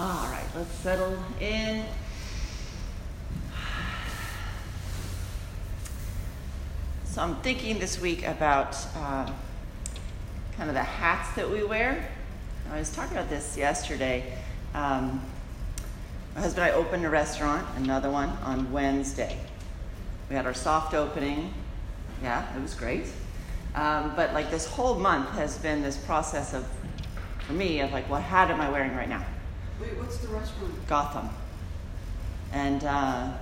All right, let's settle in. So I'm thinking this week about uh, kind of the hats that we wear. I was talking about this yesterday. Um, my husband and I opened a restaurant, another one, on Wednesday. We had our soft opening. Yeah, it was great. Um, but like this whole month has been this process of, for me, of like, what hat am I wearing right now? Wait, what's the restaurant? Gotham. And uh,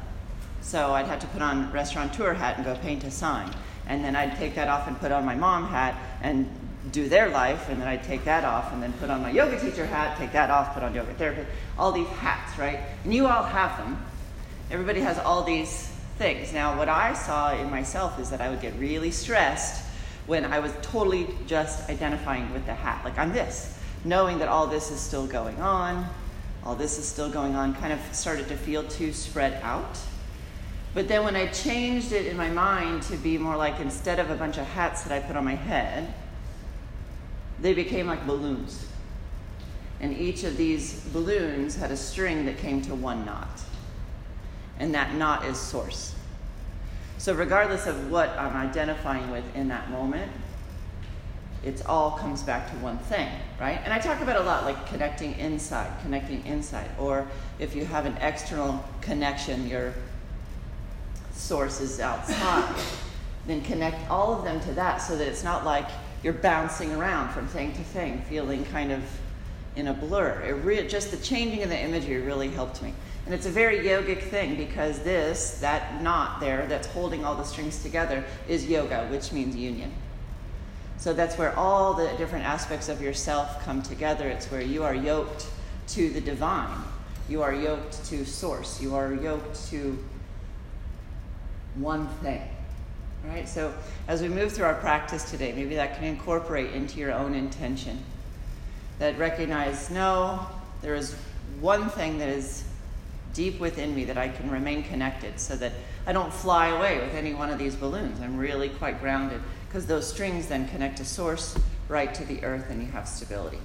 so I'd have to put on restaurateur hat and go paint a sign. And then I'd take that off and put on my mom hat and do their life. And then I'd take that off and then put on my yoga teacher hat, take that off, put on yoga therapist. All these hats, right? And you all have them. Everybody has all these things. Now, what I saw in myself is that I would get really stressed when I was totally just identifying with the hat. Like, I'm this, knowing that all this is still going on, all this is still going on, kind of started to feel too spread out. But then when I changed it in my mind to be more like instead of a bunch of hats that I put on my head, they became like balloons. And each of these balloons had a string that came to one knot. And that knot is source. So, regardless of what I'm identifying with in that moment, it all comes back to one thing, right? And I talk about a lot like connecting inside, connecting inside. Or if you have an external connection, your source is outside, then connect all of them to that so that it's not like you're bouncing around from thing to thing, feeling kind of in a blur. It re- just the changing of the imagery really helped me. And it's a very yogic thing because this, that knot there that's holding all the strings together, is yoga, which means union. So that's where all the different aspects of yourself come together. It's where you are yoked to the divine, you are yoked to source, you are yoked to one thing. Right? So as we move through our practice today, maybe that can incorporate into your own intention. That recognize, no, there is one thing that is deep within me that I can remain connected so that I don't fly away with any one of these balloons. I'm really quite grounded because those strings then connect a source right to the earth and you have stability.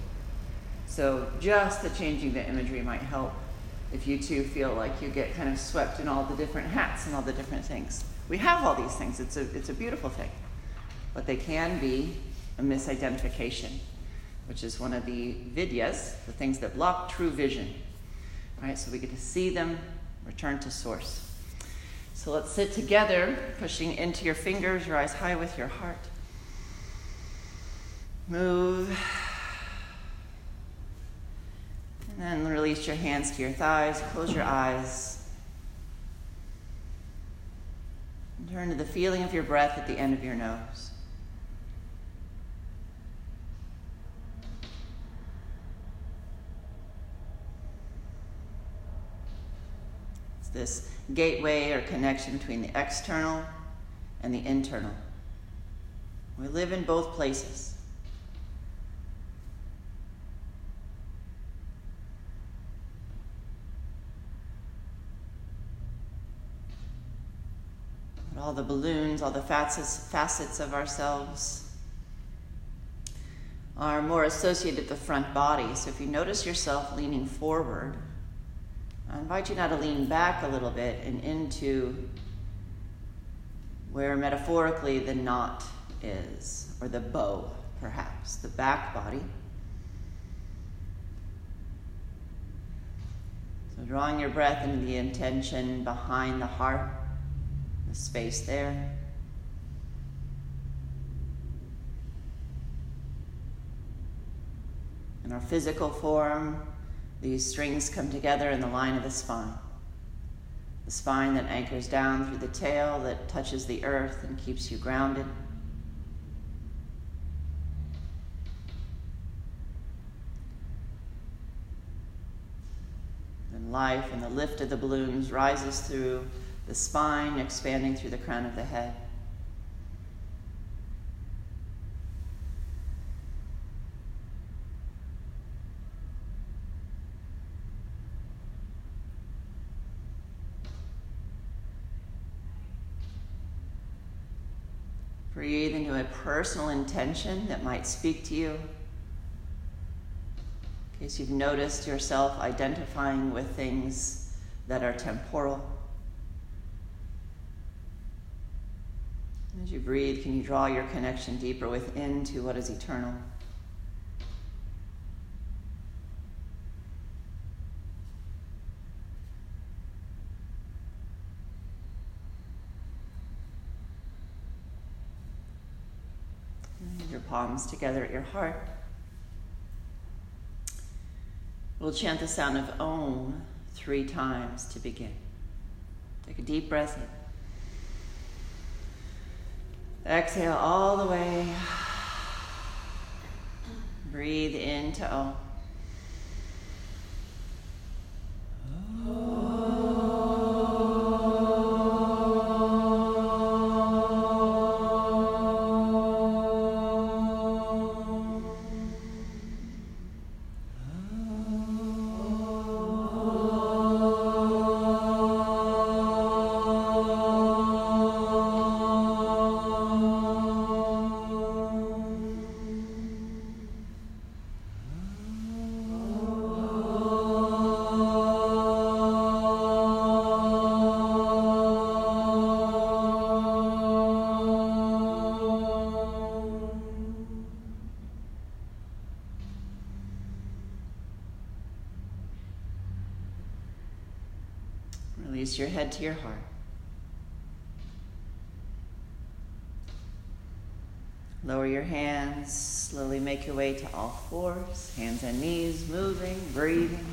So just the changing the imagery might help if you too feel like you get kind of swept in all the different hats and all the different things. We have all these things. It's a, it's a beautiful thing. But they can be a misidentification, which is one of the vidyas, the things that block true vision. Right? So we get to see them, return to source. So let's sit together, pushing into your fingers, your eyes high with your heart. Move. And then release your hands to your thighs, close your eyes. And turn to the feeling of your breath at the end of your nose. This gateway or connection between the external and the internal. We live in both places. But all the balloons, all the facets, facets of ourselves are more associated with the front body. So if you notice yourself leaning forward, I invite you now to lean back a little bit and into where metaphorically the knot is, or the bow, perhaps, the back body. So drawing your breath into the intention behind the heart, the space there. In our physical form, these strings come together in the line of the spine. The spine that anchors down through the tail, that touches the earth and keeps you grounded. And life and the lift of the balloons rises through the spine, expanding through the crown of the head. Breathe into a personal intention that might speak to you. In case you've noticed yourself identifying with things that are temporal. As you breathe, can you draw your connection deeper within to what is eternal? Your palms together at your heart. We'll chant the sound of Om three times to begin. Take a deep breath in. Exhale all the way. Breathe into Om. Release your head to your heart. Lower your hands, slowly make your way to all fours, hands and knees moving, breathing.